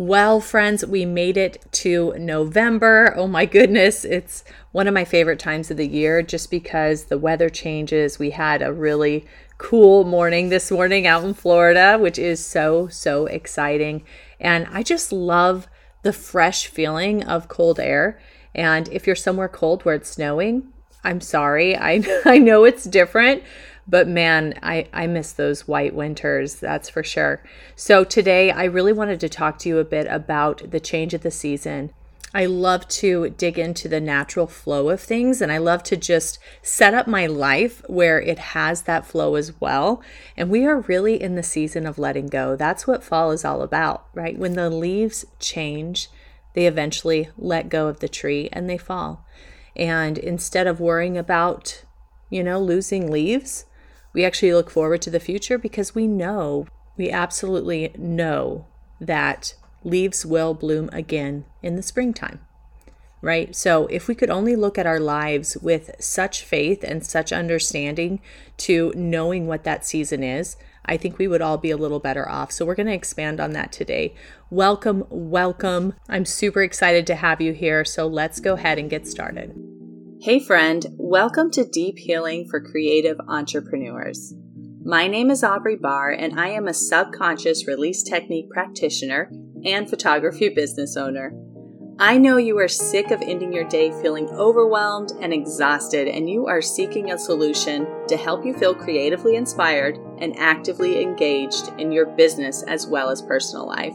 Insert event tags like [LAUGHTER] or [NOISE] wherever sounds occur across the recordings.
Well, friends, we made it to November. Oh my goodness, it's one of my favorite times of the year just because the weather changes. We had a really cool morning this morning out in Florida, which is so, so exciting. And I just love the fresh feeling of cold air. And if you're somewhere cold where it's snowing, I'm sorry. I, [LAUGHS] I know it's different, but man, I, I miss those white winters, that's for sure. So today, I really wanted to talk to you a bit about the change of the season. I love to dig into the natural flow of things and I love to just set up my life where it has that flow as well. And we are really in the season of letting go. That's what fall is all about, right? When the leaves change, they eventually let go of the tree and they fall. And instead of worrying about, you know, losing leaves, we actually look forward to the future because we know, we absolutely know that leaves will bloom again in the springtime. Right? So, if we could only look at our lives with such faith and such understanding to knowing what that season is, I think we would all be a little better off. So, we're going to expand on that today. Welcome, welcome. I'm super excited to have you here. So, let's go ahead and get started. Hey, friend, welcome to Deep Healing for Creative Entrepreneurs. My name is Aubrey Barr, and I am a subconscious release technique practitioner and photography business owner. I know you are sick of ending your day feeling overwhelmed and exhausted, and you are seeking a solution to help you feel creatively inspired and actively engaged in your business as well as personal life.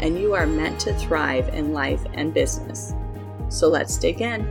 and you are meant to thrive in life and business. So let's dig in.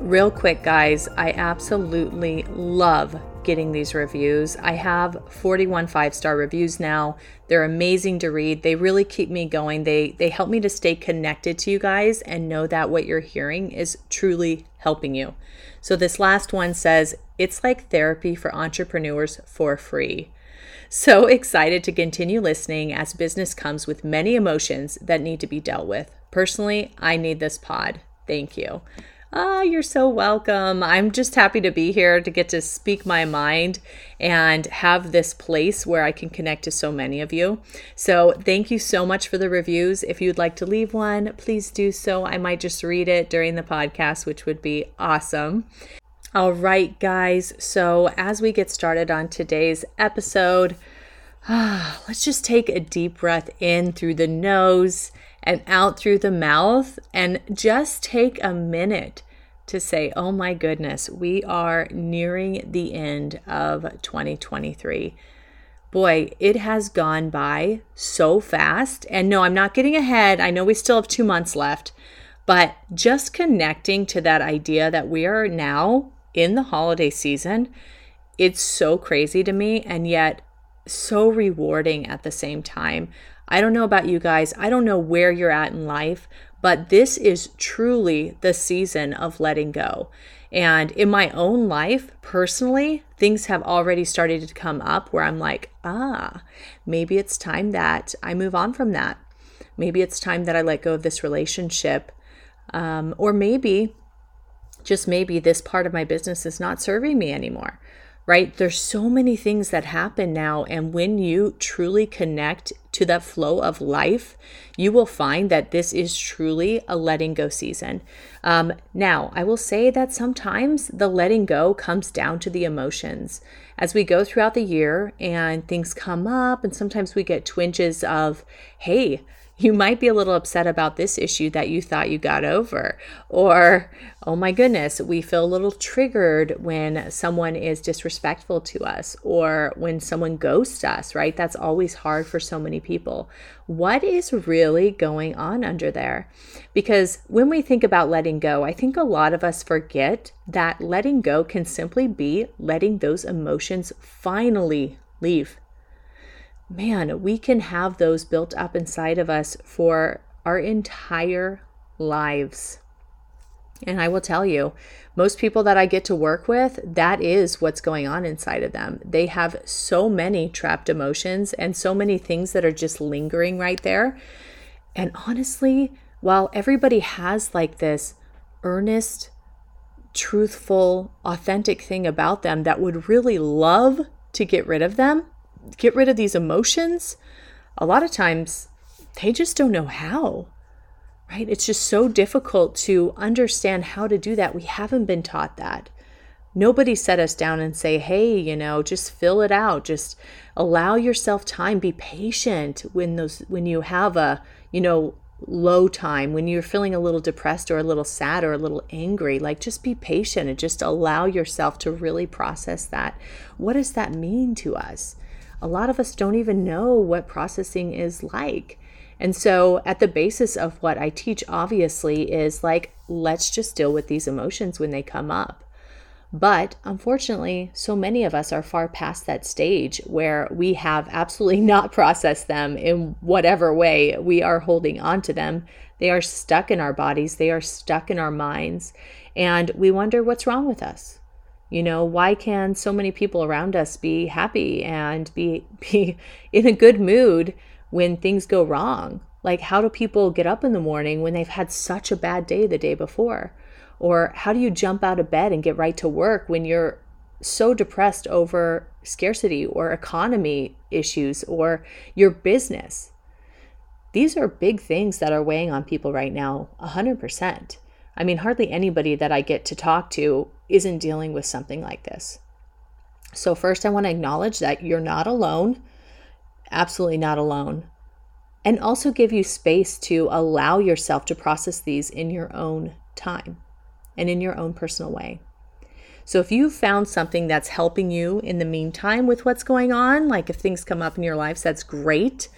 Real quick, guys, I absolutely love getting these reviews. I have 41 five-star reviews now. They're amazing to read. They really keep me going. They they help me to stay connected to you guys and know that what you're hearing is truly helping you. So this last one says, "It's like therapy for entrepreneurs for free." So excited to continue listening as business comes with many emotions that need to be dealt with. Personally, I need this pod. Thank you. Ah, oh, you're so welcome. I'm just happy to be here to get to speak my mind and have this place where I can connect to so many of you. So, thank you so much for the reviews. If you'd like to leave one, please do so. I might just read it during the podcast, which would be awesome. All right, guys. So, as we get started on today's episode, [SIGHS] let's just take a deep breath in through the nose and out through the mouth and just take a minute to say, oh my goodness, we are nearing the end of 2023. Boy, it has gone by so fast. And no, I'm not getting ahead. I know we still have two months left, but just connecting to that idea that we are now in the holiday season, it's so crazy to me and yet so rewarding at the same time. I don't know about you guys. I don't know where you're at in life, but this is truly the season of letting go. And in my own life, personally, things have already started to come up where I'm like, ah, maybe it's time that I move on from that. Maybe it's time that I let go of this relationship. Um, or maybe, just maybe, this part of my business is not serving me anymore right? There's so many things that happen now. And when you truly connect to that flow of life, you will find that this is truly a letting go season. Um, now, I will say that sometimes the letting go comes down to the emotions. As we go throughout the year and things come up, and sometimes we get twinges of, hey, you might be a little upset about this issue that you thought you got over. Or, oh my goodness, we feel a little triggered when someone is disrespectful to us or when someone ghosts us, right? That's always hard for so many people. What is really going on under there? Because when we think about letting go, I think a lot of us forget that letting go can simply be letting those emotions finally leave man, we can have those built up inside of us for our entire lives. And I will tell you, most people that I get to work with, that is what's going on inside of them. They have so many trapped emotions and so many things that are just lingering right there. And honestly, while everybody has like this earnest, truthful, authentic thing about them that would really love to get rid of them, get rid of these emotions, a lot of times they just don't know how right? It's just so difficult to understand how to do that. We haven't been taught that. Nobody set us down and say, hey, you know, just fill it out. Just allow yourself time. Be patient when those when you have a, you know, low time, when you're feeling a little depressed or a little sad or a little angry. Like just be patient and just allow yourself to really process that. What does that mean to us? A lot of us don't even know what processing is like. And so, at the basis of what I teach, obviously, is like, let's just deal with these emotions when they come up. But unfortunately, so many of us are far past that stage where we have absolutely [LAUGHS] not processed them in whatever way we are holding on to them. They are stuck in our bodies, they are stuck in our minds, and we wonder what's wrong with us. You know, why can so many people around us be happy and be [LAUGHS] be in a good mood when things go wrong. Like, how do people get up in the morning when they've had such a bad day the day before? Or how do you jump out of bed and get right to work when you're so depressed over scarcity or economy issues or your business? These are big things that are weighing on people right now, 100%. I mean, hardly anybody that I get to talk to isn't dealing with something like this. So, first, I want to acknowledge that you're not alone absolutely not alone. And also give you space to allow yourself to process these in your own time and in your own personal way. So, if you've found something that's helping you in the meantime with what's going on, like if things come up in your life, that's great.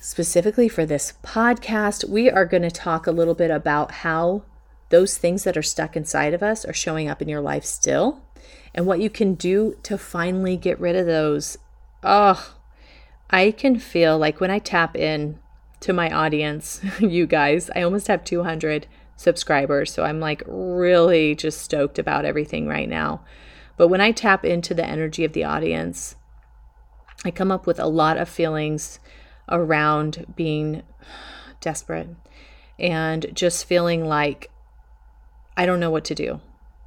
Specifically for this podcast, we are going to talk a little bit about how those things that are stuck inside of us are showing up in your life still and what you can do to finally get rid of those. Oh, I can feel like when I tap in to my audience, [LAUGHS] you guys, I almost have 200 subscribers. So I'm like really just stoked about everything right now. But when I tap into the energy of the audience, I come up with a lot of feelings around being [SIGHS] desperate and just feeling like I don't know what to do.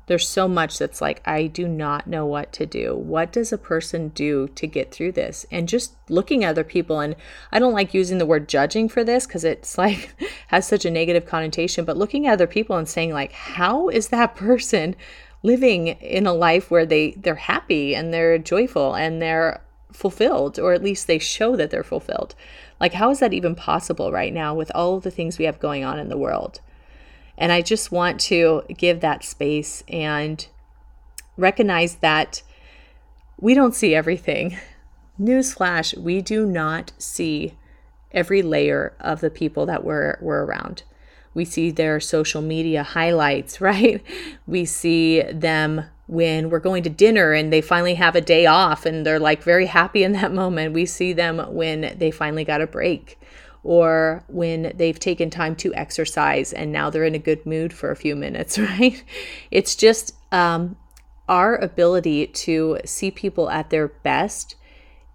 There's so much that's like, I do not know what to do. What does a person do to get through this? And just looking at other people, and I don't like using the word judging for this because it's [LAUGHS] like has such a negative connotation, but looking at other people and saying, like, how is that [LAUGHS] person living in a life where they they're happy and they're joyful and they're fulfilled, or at least they show that they're fulfilled? Like, how is that even possible right now with all of the things we have going on in the world? And I just want to give that space and recognize that we don't see everything. [LAUGHS] Newsflash, we do not see every layer of the people that we're, we're around. We see their social media highlights, [LAUGHS] right? We see them when we're going to dinner and they finally have a day off and they're like very happy in that [LAUGHS] moment. We see them when they finally got a break or when they've taken time to exercise and now they're in a good mood for a few minutes, [LAUGHS] right? It's just um, our ability to see people at their best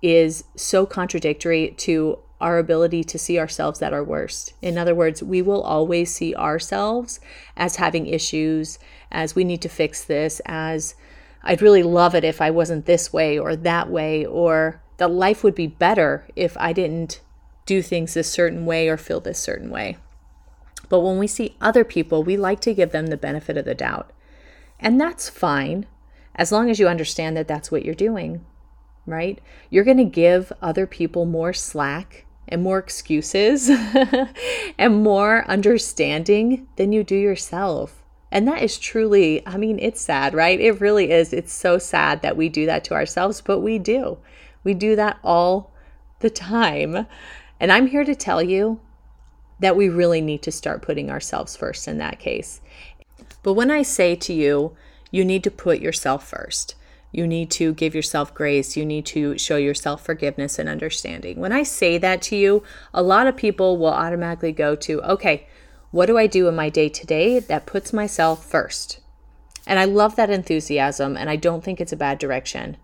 is so contradictory to our ability to see ourselves at our worst. In other words, we will always see ourselves as having issues, as we need to fix this, as I'd really love it if I wasn't this way or that way, or that life would be better if I didn't do things this certain way or feel this certain way. But when we see other people, we like to give them the benefit of the doubt. And that's fine as long as you understand that that's what you're doing, right? You're going to give other people more slack and more excuses [LAUGHS] and more understanding than you do yourself. And that is truly, I mean, it's sad, right? It really is. It's so sad that we do that to ourselves, but we do. We do that all the time. And I'm here to tell you that we really need to start putting ourselves first in that case. But when I say to you, you need to put yourself first, You need to give yourself grace. You need to show yourself forgiveness and understanding. When I say that to you, a lot of people will automatically go to, okay, what do I do in my day to day that puts myself first? And I love that enthusiasm, and I don't think it's a bad direction.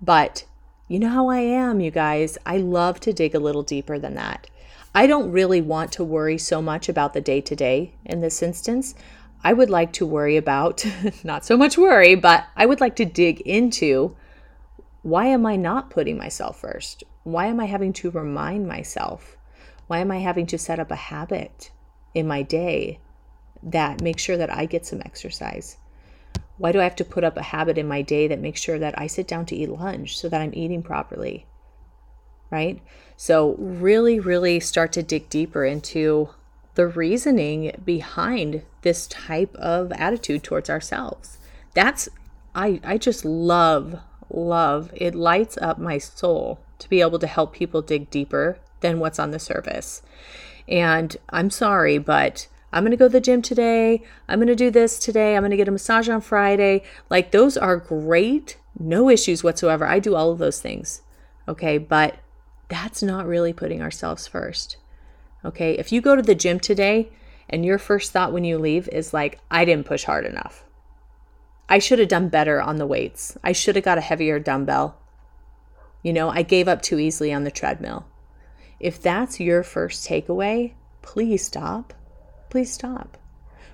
But you know how I am, you guys. I love to dig a little deeper than that. I don't really want to worry so much about the day to day in this instance. I would like to worry about, [LAUGHS] not so much worry, but I would like to dig into why am I not putting myself first? Why am I having to remind myself? Why am I having to set up a habit in my day that makes sure that I get some exercise? Why do I have to put up a habit in my day that makes sure that I sit down to eat lunch so that I'm eating properly? Right? So, really, really start to dig deeper into the reasoning behind this type of attitude towards ourselves. That's, I, I just love, love, it lights up my soul to be able to help people dig deeper than what's on the surface. And I'm sorry, but I'm going to go to the gym today. I'm going to do this today. I'm going to get a massage on Friday. Like, those are great, no issues whatsoever. I do all of those things. Okay. But that's not really putting ourselves first. Okay. If you go to the gym today and your first thought when you leave is like, I didn't push hard enough. I should have done better on the weights. I should have got a heavier dumbbell. You know, I gave up too easily on the treadmill. If that's your first takeaway, please stop. Please stop.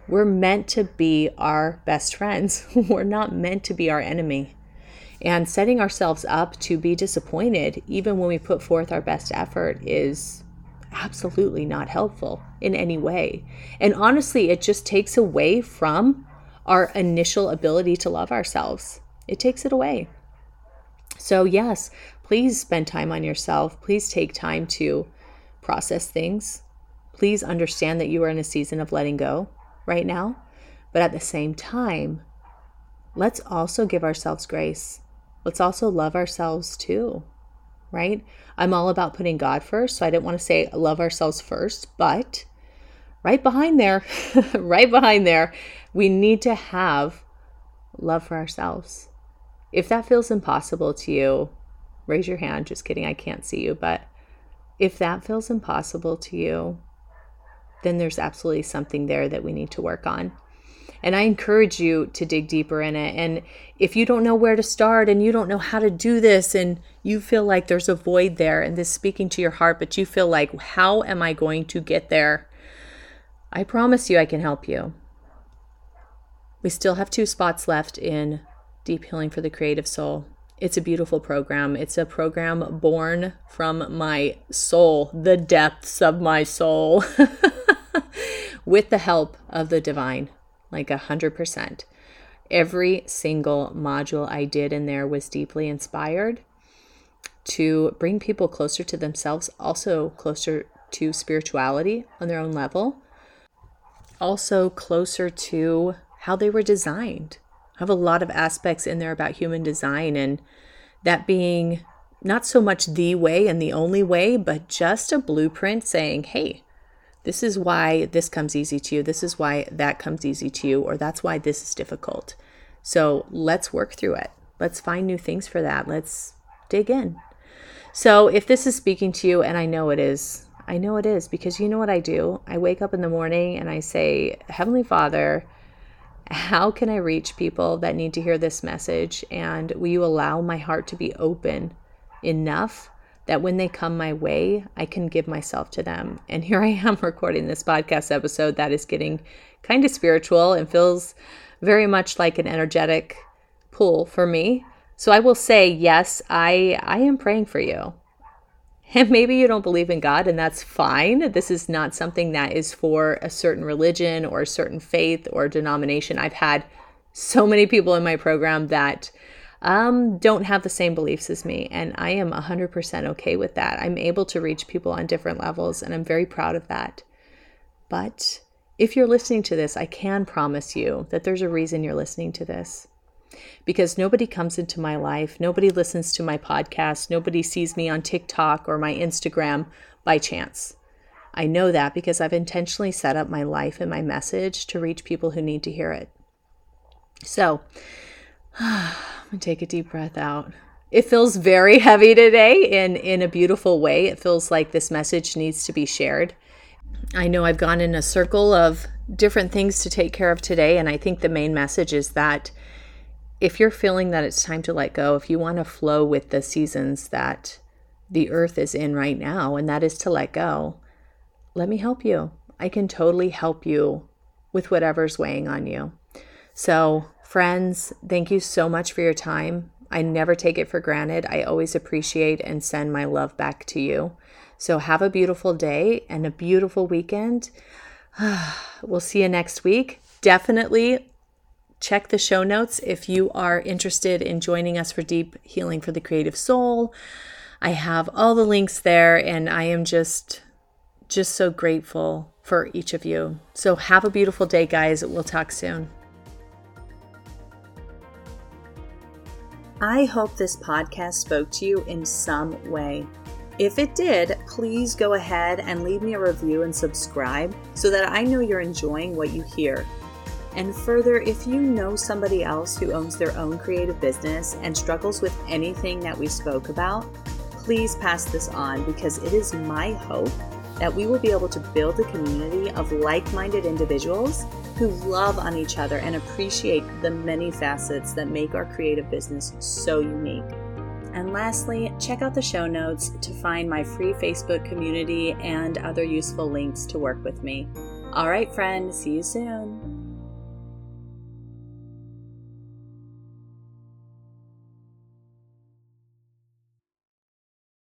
We're meant to be our best friends. [LAUGHS] We're not meant to be our enemy. And setting ourselves up to be disappointed, even when we put forth our best effort, is absolutely not helpful in any way. And honestly, it just takes away from our initial ability to love ourselves. It takes it away. So, yes, please spend time on yourself. Please take time to process things. Please understand that you are in a season of letting go right now. But at the same time, let's also give ourselves grace. Let's also love ourselves too right? I'm all about putting God first. So I didn't want to say love ourselves first, but right behind there, [LAUGHS] right behind there, we need to have love for ourselves. If that feels impossible to you, raise your hand. Just kidding, I can't see you. But if that feels impossible to you, then there's absolutely something there that we need to work on. And I encourage you to dig deeper in it. And if you don't know where to start and you don't know how to do this and you feel like there's a void there and this speaking to your heart, but you feel like, how am I going to get there? I promise you I can help you. We still have two spots left in Deep Healing for the Creative Soul. It's a beautiful program. It's a program born from my soul, the depths of my soul, [LAUGHS] [LAUGHS] with the help of the divine like a hundred percent. Every single module I did in there was deeply inspired to bring people closer to themselves, also closer to spirituality on their own level, also closer to how they were designed. I have a lot of aspects in there about human design and that being not so much the way and the only way, but just a blueprint saying, hey, this is why this comes easy to you. This is why that comes easy to you, or that's why this is difficult. So let's work through it. Let's find new things for that. Let's dig in. So if this is speaking to you, and I know it is, I know it is because you know what I do? I wake up in the morning and I say, Heavenly Father, how can I reach people that need to hear this message? And will you allow my heart to be open enough that when they come my way, I can give myself to them. And here I am [LAUGHS] recording this podcast episode that is getting kind of spiritual and feels very much like an energetic pull for me. So I will say, yes, I I am praying for you. [LAUGHS] And maybe you don't believe in God, and that's fine. This is not something that is for a certain religion or a certain faith or denomination. I've had so many people in my program that um, don't have the same beliefs as me. And I am 100% okay with that. I'm able to reach people on different levels, and I'm very proud of that. But if you're listening to this, I can promise you that there's a reason you're listening to this. Because nobody comes into my life, nobody listens to my podcast, nobody sees me on TikTok or my Instagram by chance. I know that because I've intentionally set up my life and my message to reach people who need to hear it. So, [SIGHS] I'm gonna take a deep breath out. It feels very heavy today in in a beautiful way. It feels like this message needs to be shared. I know I've gone in a circle of different things to take care of today and I think the main message is that if you're feeling that it's time to let go, if you want to flow with the seasons that the earth is in right now and that is to let go, let me help you. I can totally help you with whatever's weighing on you. So, friends, thank you so much for your time. I never take it for granted. I always appreciate and send my love back to you. So, have a beautiful day and a beautiful weekend. [SIGHS] we'll see you next week. Definitely check the show notes if you are interested in joining us for Deep Healing for the Creative Soul. I have all the links there, and I am just just so grateful for each of you. So have a beautiful day, guys. We'll talk soon. I hope this podcast spoke to you in some way. If it did, please go ahead and leave me a review and subscribe so that I know you're enjoying what you hear. And further, if you know somebody else who owns their own creative business and struggles with anything that we spoke about, please pass this on because it is my hope that we will be able to build a community of like minded individuals who love on each other and appreciate the many facets that make our creative business so unique. And lastly, check out the show notes to find my free Facebook community and other useful links to work with me. All right, friend, see you soon.